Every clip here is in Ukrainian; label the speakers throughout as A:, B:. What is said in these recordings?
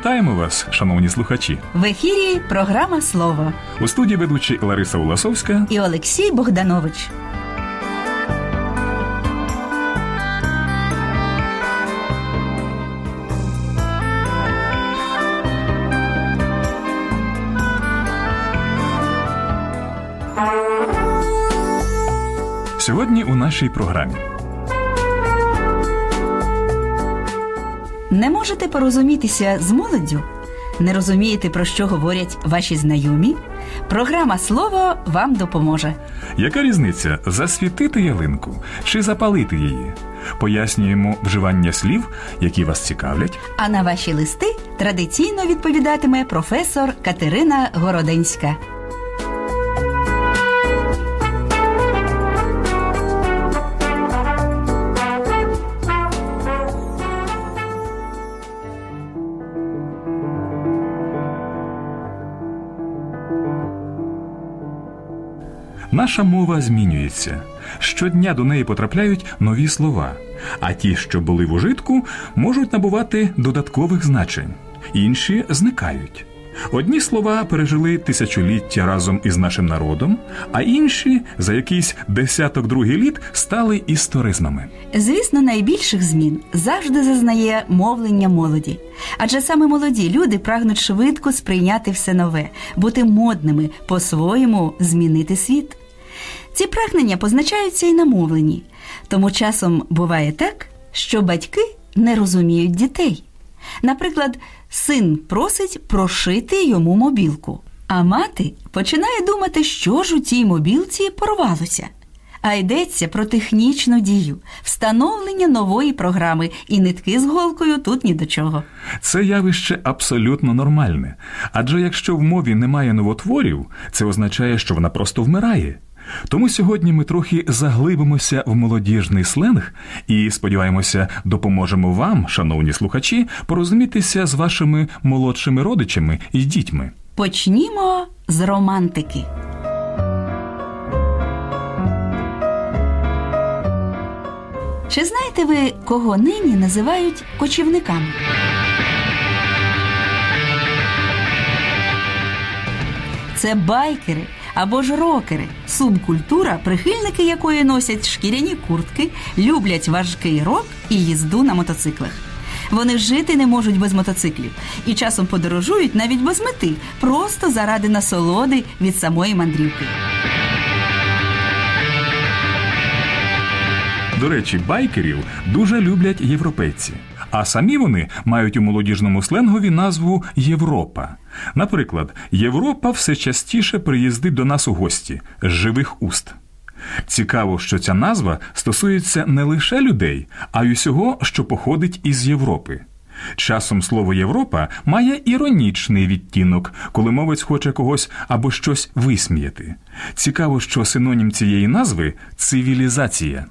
A: Вітаємо вас, шановні слухачі.
B: В ефірі програма Слово
A: У студії ведучі Лариса Уласовська.
B: і Олексій Богданович.
A: Сьогодні у нашій програмі
B: Не можете порозумітися з молоддю? Не розумієте, про що говорять ваші знайомі? Програма Слово вам допоможе.
A: яка різниця засвітити ялинку чи запалити її? Пояснюємо вживання слів, які вас цікавлять.
B: А на ваші листи традиційно відповідатиме професор Катерина Городенська.
A: Наша мова змінюється. Щодня до неї потрапляють нові слова, а ті, що були в ужитку, можуть набувати додаткових значень, інші зникають. Одні слова пережили тисячоліття разом із нашим народом, а інші за якийсь десяток другий літ стали історизмами.
B: Звісно, найбільших змін завжди зазнає мовлення молоді. Адже саме молоді люди прагнуть швидко сприйняти все нове, бути модними, по-своєму змінити світ. Ці прагнення позначаються і на мовленні. Тому часом буває так, що батьки не розуміють дітей. Наприклад, син просить прошити йому мобілку, а мати починає думати, що ж у тій мобілці порвалося. А йдеться про технічну дію, встановлення нової програми, і нитки з голкою тут ні до чого.
A: Це явище абсолютно нормальне. Адже якщо в мові немає новотворів, це означає, що вона просто вмирає. Тому сьогодні ми трохи заглибимося в молодіжний сленг і сподіваємося, допоможемо вам, шановні слухачі, порозумітися з вашими молодшими родичами і дітьми.
B: Почнімо з романтики. Чи знаєте ви, кого нині називають кочівниками? Це байкери або ж рокери, субкультура, прихильники якої носять шкіряні куртки, люблять важкий рок і їзду на мотоциклах. Вони жити не можуть без мотоциклів і часом подорожують навіть без мети, просто заради насолоди від самої мандрівки.
A: До речі, байкерів дуже люблять європейці, а самі вони мають у молодіжному сленгові назву Європа. Наприклад, Європа все частіше приїздить до нас у гості з живих уст. Цікаво, що ця назва стосується не лише людей, а й усього, що походить із Європи. Часом слово Європа має іронічний відтінок, коли мовець хоче когось або щось висміяти. Цікаво, що синонім цієї назви цивілізація.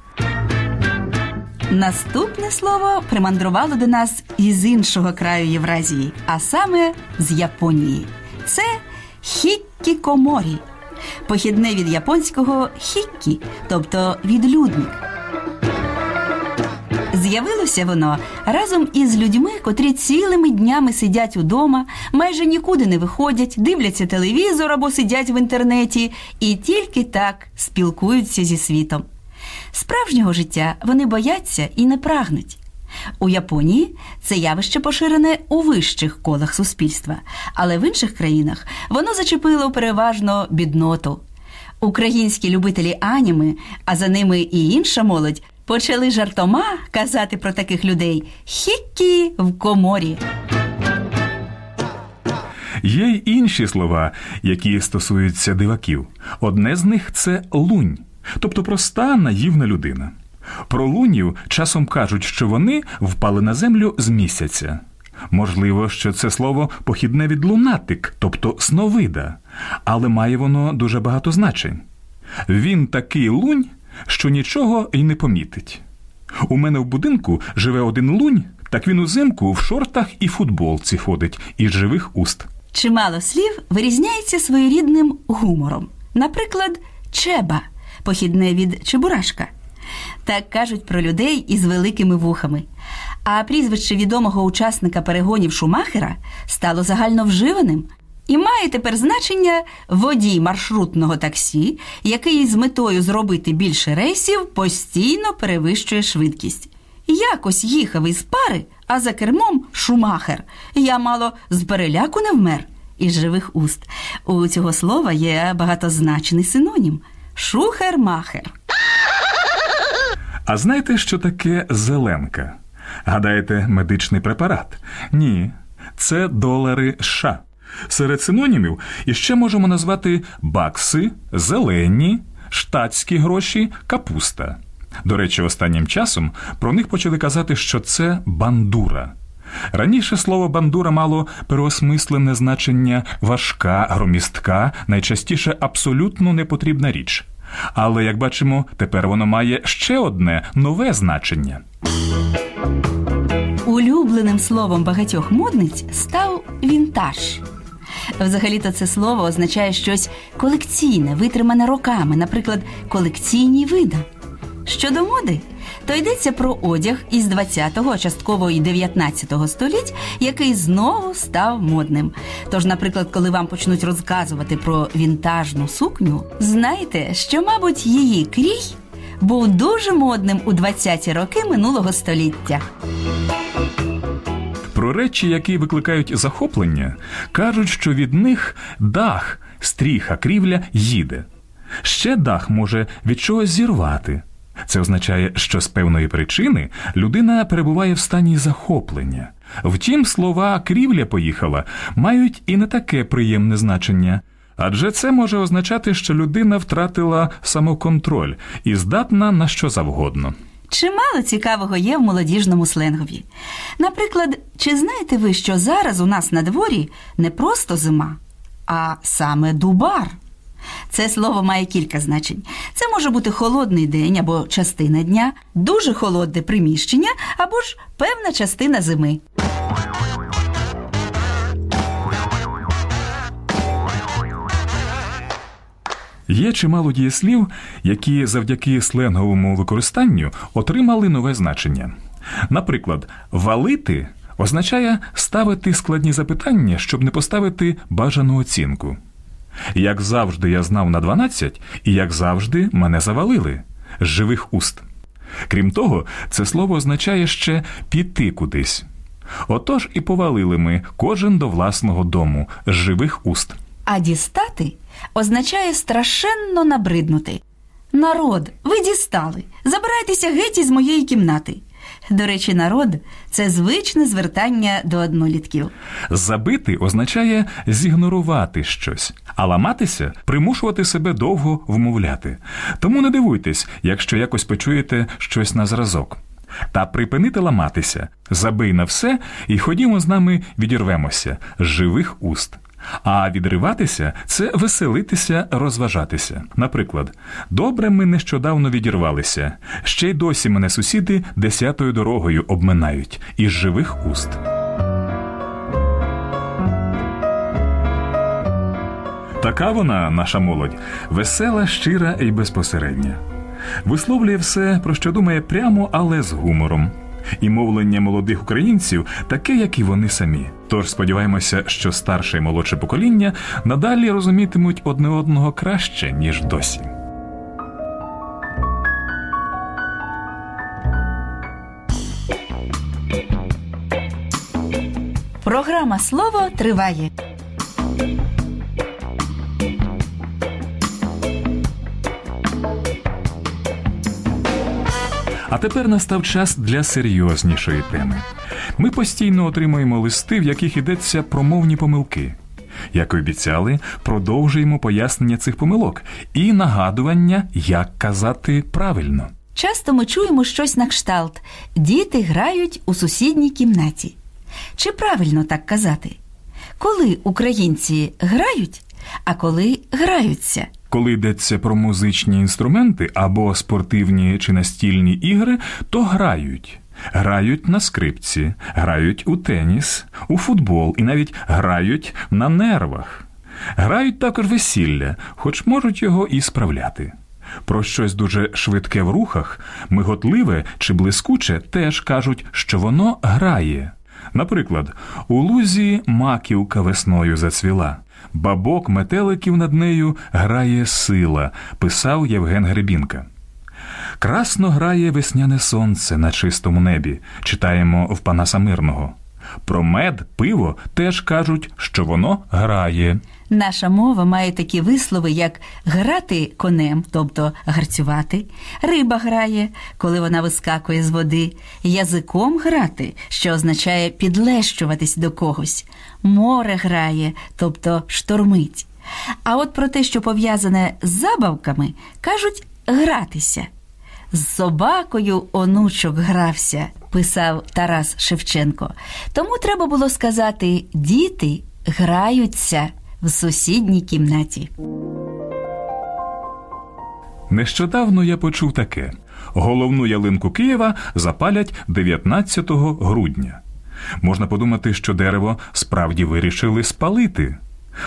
B: Наступне слово примандрувало до нас із іншого краю Євразії, а саме з Японії. Це хіккікоморі, похідне від японського хіккі, тобто відлюдник. З'явилося воно разом із людьми, котрі цілими днями сидять удома, майже нікуди не виходять, дивляться телевізор або сидять в інтернеті і тільки так спілкуються зі світом. Справжнього життя вони бояться і не прагнуть. У Японії це явище поширене у вищих колах суспільства, але в інших країнах воно зачепило переважно бідноту. Українські любителі аніми, а за ними і інша молодь, почали жартома казати про таких людей хіккі в коморі.
A: Є й інші слова, які стосуються диваків. Одне з них це лунь, тобто проста наївна людина. Про лунів часом кажуть, що вони впали на землю з місяця. Можливо, що це слово похідне від лунатик, тобто сновида, але має воно дуже багато значень. Він такий лунь, що нічого й не помітить. У мене в будинку живе один лунь, так він узимку в шортах і футболці ходить із живих уст.
B: Чимало слів вирізняється своєрідним гумором. Наприклад, чеба, похідне від чебурашка. Так кажуть про людей із великими вухами. А прізвище відомого учасника перегонів Шумахера стало загальновживаним і має тепер значення водій маршрутного таксі, який з метою зробити більше рейсів постійно перевищує швидкість. Якось їхав із пари, а за кермом Шумахер. Я мало з переляку не вмер із живих уст. У цього слова є багатозначний синонім шухер-махер.
A: А знаєте, що таке зеленка? Гадаєте, медичний препарат? Ні, це долари США. Серед синонімів іще можемо назвати бакси, зелені, штатські гроші, капуста. До речі, останнім часом про них почали казати, що це бандура. Раніше слово бандура мало переосмислене значення важка, громістка, найчастіше абсолютно непотрібна річ. Але, як бачимо, тепер воно має ще одне нове значення.
B: Улюбленим словом багатьох модниць став вінтаж. Взагалі-то це слово означає щось колекційне, витримане роками, наприклад, колекційні вида. Щодо моди, то йдеться про одяг із 20-го, частково і 19-го століть, який знову став модним. Тож, наприклад, коли вам почнуть розказувати про вінтажну сукню, знайте, що, мабуть, її крій був дуже модним у 20-ті роки минулого століття.
A: Про речі, які викликають захоплення, кажуть, що від них дах, стріха, крівля їде. Ще дах може від чогось зірвати. Це означає, що з певної причини людина перебуває в стані захоплення. Втім, слова крівля поїхала мають і не таке приємне значення. Адже це може означати, що людина втратила самоконтроль і здатна на що завгодно.
B: Чимало цікавого є в молодіжному сленгові. Наприклад, чи знаєте ви, що зараз у нас на дворі не просто зима, а саме дубар? Це слово має кілька значень. Це може бути холодний день або частина дня, дуже холодне приміщення або ж певна частина зими.
A: Є чимало дієслів, які завдяки сленговому використанню отримали нове значення. Наприклад, валити означає ставити складні запитання, щоб не поставити бажану оцінку. Як завжди, я знав на 12, і як завжди, мене завалили з живих уст. Крім того, це слово означає ще піти кудись. Отож і повалили ми кожен до власного дому з живих уст.
B: А дістати означає страшенно набриднути. Народ, ви дістали. Забирайтеся геть із моєї кімнати. До речі, народ це звичне звертання до однолітків.
A: Забити означає зігнорувати щось, а ламатися примушувати себе довго вмовляти. Тому не дивуйтесь, якщо якось почуєте щось на зразок. Та припинити ламатися, забий на все і ходімо з нами відірвемося з живих уст. А відриватися це веселитися, розважатися. Наприклад, добре ми нещодавно відірвалися. Ще й досі мене сусіди десятою дорогою обминають із живих уст. Така вона, наша молодь, весела, щира і безпосередня. Висловлює все, про що думає прямо, але з гумором. І мовлення молодих українців таке, як і вони самі. Тож сподіваємося, що старше і молодше покоління надалі розумітимуть одне одного краще, ніж досі.
B: Програма слово триває.
A: Тепер настав час для серйознішої теми. Ми постійно отримуємо листи, в яких йдеться про мовні помилки. Як і обіцяли, продовжуємо пояснення цих помилок і нагадування, як казати правильно.
B: Часто ми чуємо щось на кшталт. Діти грають у сусідній кімнаті. Чи правильно так казати? Коли українці грають, а коли граються?
A: Коли йдеться про музичні інструменти або спортивні чи настільні ігри, то грають. Грають на скрипці, грають у теніс, у футбол і навіть грають на нервах. Грають також весілля, хоч можуть його і справляти. Про щось дуже швидке в рухах, миготливе чи блискуче теж кажуть, що воно грає. Наприклад, у лузі маківка весною зацвіла, бабок метеликів над нею грає сила, писав Євген Гребінка. Красно грає весняне сонце на чистому небі, читаємо в Панаса Мирного. Про мед, пиво теж кажуть, що воно грає.
B: Наша мова має такі вислови, як грати конем, тобто гарцювати, риба грає, коли вона вискакує з води, язиком грати, що означає підлещуватись до когось, море грає, тобто штормить. А от про те, що пов'язане з забавками, кажуть гратися. З собакою онучок грався, писав Тарас Шевченко. Тому треба було сказати діти граються в сусідній кімнаті.
A: Нещодавно я почув таке: головну ялинку Києва запалять 19 грудня. Можна подумати, що дерево справді вирішили спалити.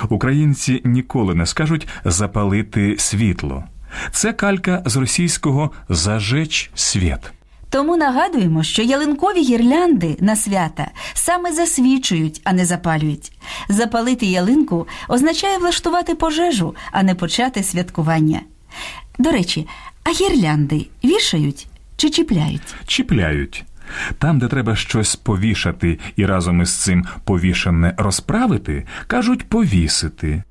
A: Українці ніколи не скажуть запалити світло. Це калька з російського зажечь світ.
B: Тому нагадуємо, що ялинкові гірлянди на свята саме засвічують, а не запалюють. Запалити ялинку означає влаштувати пожежу, а не почати святкування. До речі, а гірлянди вішають чи чіпляють?
A: Чіпляють. Там, де треба щось повішати і разом із цим повішане розправити, кажуть повісити.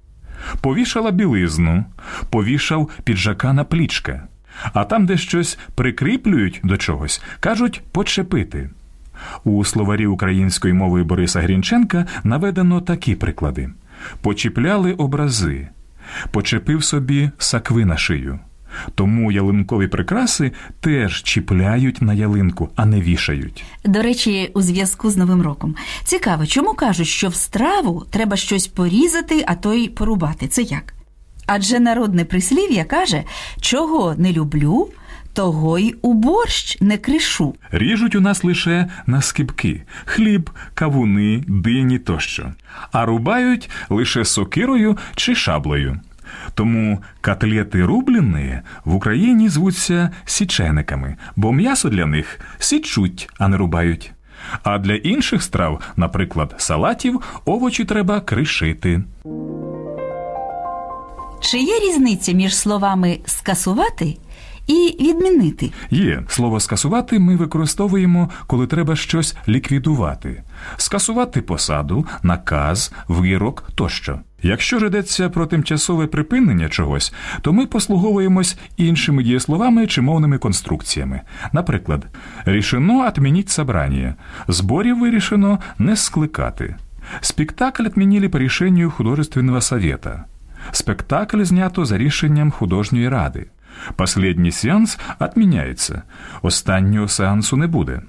A: Повішала білизну, повішав піджака на плічка. А там, де щось прикріплюють до чогось, кажуть почепити. У словарі української мови Бориса Грінченка наведено такі приклади: почіпляли образи, почепив собі сакви на шию. Тому ялинкові прикраси теж чіпляють на ялинку, а не вішають.
B: До речі, у зв'язку з Новим роком. Цікаво, чому кажуть, що в страву треба щось порізати, а то й порубати. Це як? Адже народне прислів'я каже, чого не люблю, того й у борщ не кришу.
A: Ріжуть у нас лише на скибки хліб, кавуни, дині тощо, а рубають лише сокирою чи шаблею. Тому котлети рублені в Україні звуться січениками, бо м'ясо для них січуть, а не рубають. А для інших страв, наприклад, салатів, овочі треба кришити.
B: Чи є різниця між словами скасувати і відмінити?
A: Є слово скасувати ми використовуємо, коли треба щось ліквідувати, скасувати посаду, наказ, вирок тощо. Якщо ж йдеться про тимчасове припинення чогось, то ми послуговуємось іншими дієсловами чи мовними конструкціями. Наприклад, рішено отмініть собрання, зборів вирішено не скликати. Спектакль отменили по рішенню художественного совета. Спектакль знято за рішенням художньої ради. Последній сеанс отміняється. Останнього сеансу не буде.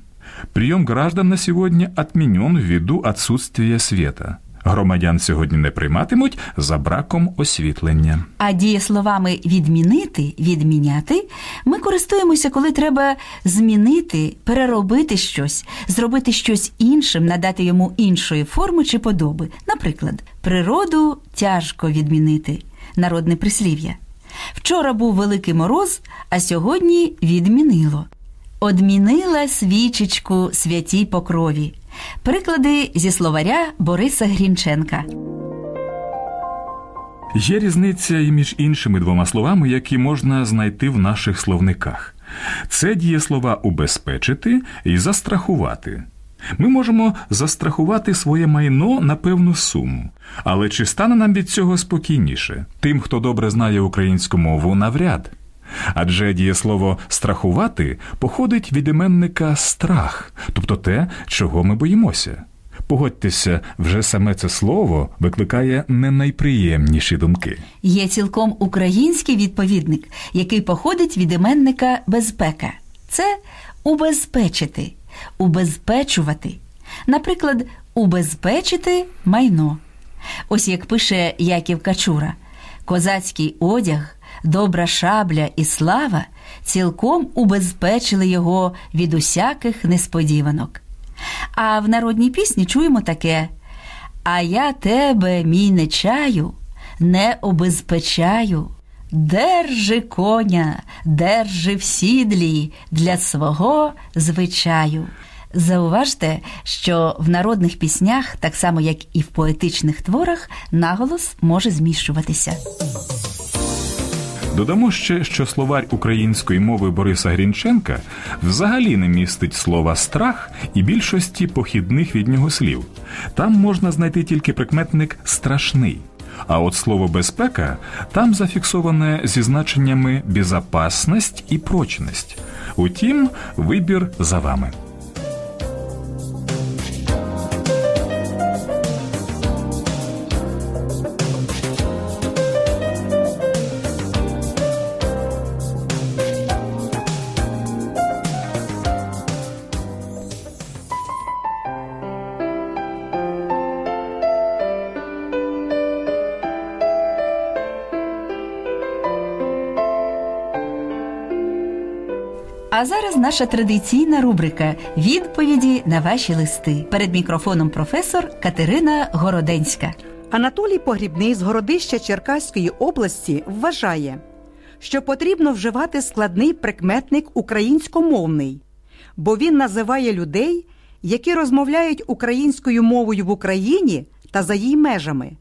A: Прийом граждан на сьогодні отменен ввиду отсутствия света. Громадян сьогодні не прийматимуть за браком освітлення.
B: А дієсловами відмінити, відміняти ми користуємося, коли треба змінити, переробити щось, зробити щось іншим, надати йому іншої форми чи подоби. Наприклад, природу тяжко відмінити народне прислів'я. Вчора був великий мороз, а сьогодні відмінило. Одмінила свічечку святій покрові. Приклади зі словаря Бориса Грінченка.
A: Є різниця і між іншими двома словами, які можна знайти в наших словниках. Це дієслова убезпечити і застрахувати. Ми можемо застрахувати своє майно на певну суму, але чи стане нам від цього спокійніше? Тим, хто добре знає українську мову, навряд. Адже дієслово страхувати походить від іменника страх, тобто те, чого ми боїмося. Погодьтеся, вже саме це слово викликає не найприємніші думки.
B: Є цілком український відповідник, який походить від іменника безпека. Це убезпечити, убезпечувати. Наприклад, убезпечити майно. Ось як пише Яків Качура, козацький одяг, добра шабля і слава цілком убезпечили його від усяких несподіванок. А в народній пісні чуємо таке: А я тебе, мій не чаю, не обезпечаю, Держи коня, держи в сідлі для свого звичаю. Зауважте, що в народних піснях, так само як і в поетичних творах, наголос може зміщуватися.
A: Додамо ще, що словарь української мови Бориса Грінченка взагалі не містить слова страх і більшості похідних від нього слів. Там можна знайти тільки прикметник страшний. А от слово безпека там зафіксоване зі значеннями безопасність і прочність. Утім, вибір за вами.
B: А зараз наша традиційна рубрика відповіді на ваші листи. Перед мікрофоном професор Катерина Городенська.
C: Анатолій Погрібний з Городища Черкаської області вважає, що потрібно вживати складний прикметник українськомовний, бо він називає людей, які розмовляють українською мовою в Україні та за її межами,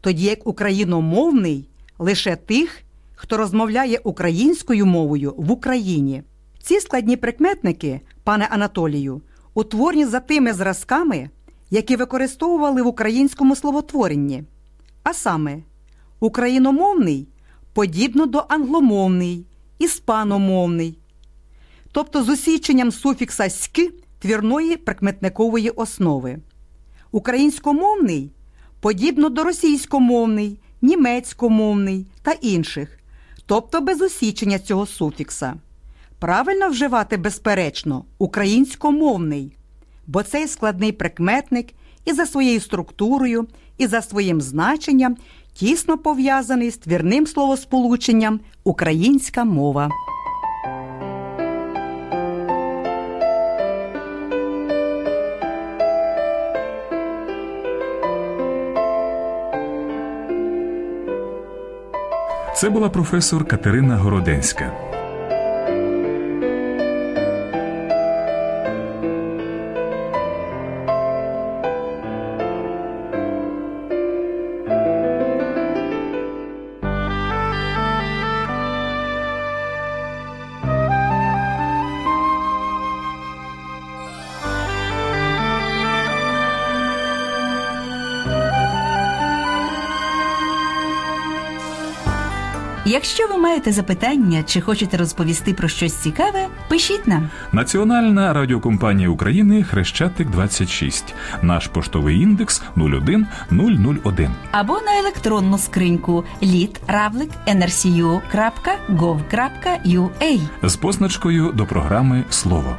C: тоді як україномовний лише тих, хто розмовляє українською мовою в Україні. Ці складні прикметники, пане Анатолію, утворені за тими зразками, які використовували в українському словотворенні. А саме, україномовний подібно до англомовний, іспаномовний, тобто з усіченням суфікса ськ твірної прикметникової основи. Українськомовний подібно до російськомовний, німецькомовний та інших, тобто без усічення цього суфікса. Правильно вживати, безперечно, українськомовний, бо цей складний прикметник і за своєю структурою, і за своїм значенням тісно пов'язаний з твірним словосполученням українська мова.
A: Це була професор Катерина Городенська.
B: Якщо ви маєте запитання чи хочете розповісти про щось цікаве, пишіть нам.
A: Національна радіокомпанія України Хрещатик 26. Наш поштовий індекс 01001.
B: або на електронну скриньку lit.nrcu.gov.ua
A: з позначкою до програми Слово.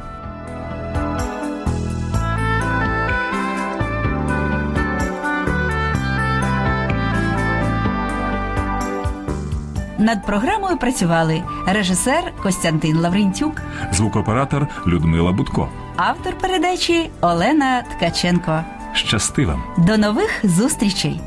B: Над програмою працювали режисер Костянтин Лаврентюк,
A: Звукоператор Людмила Будко.
B: автор передачі Олена Ткаченко.
A: Щасти вам!
B: До нових зустрічей!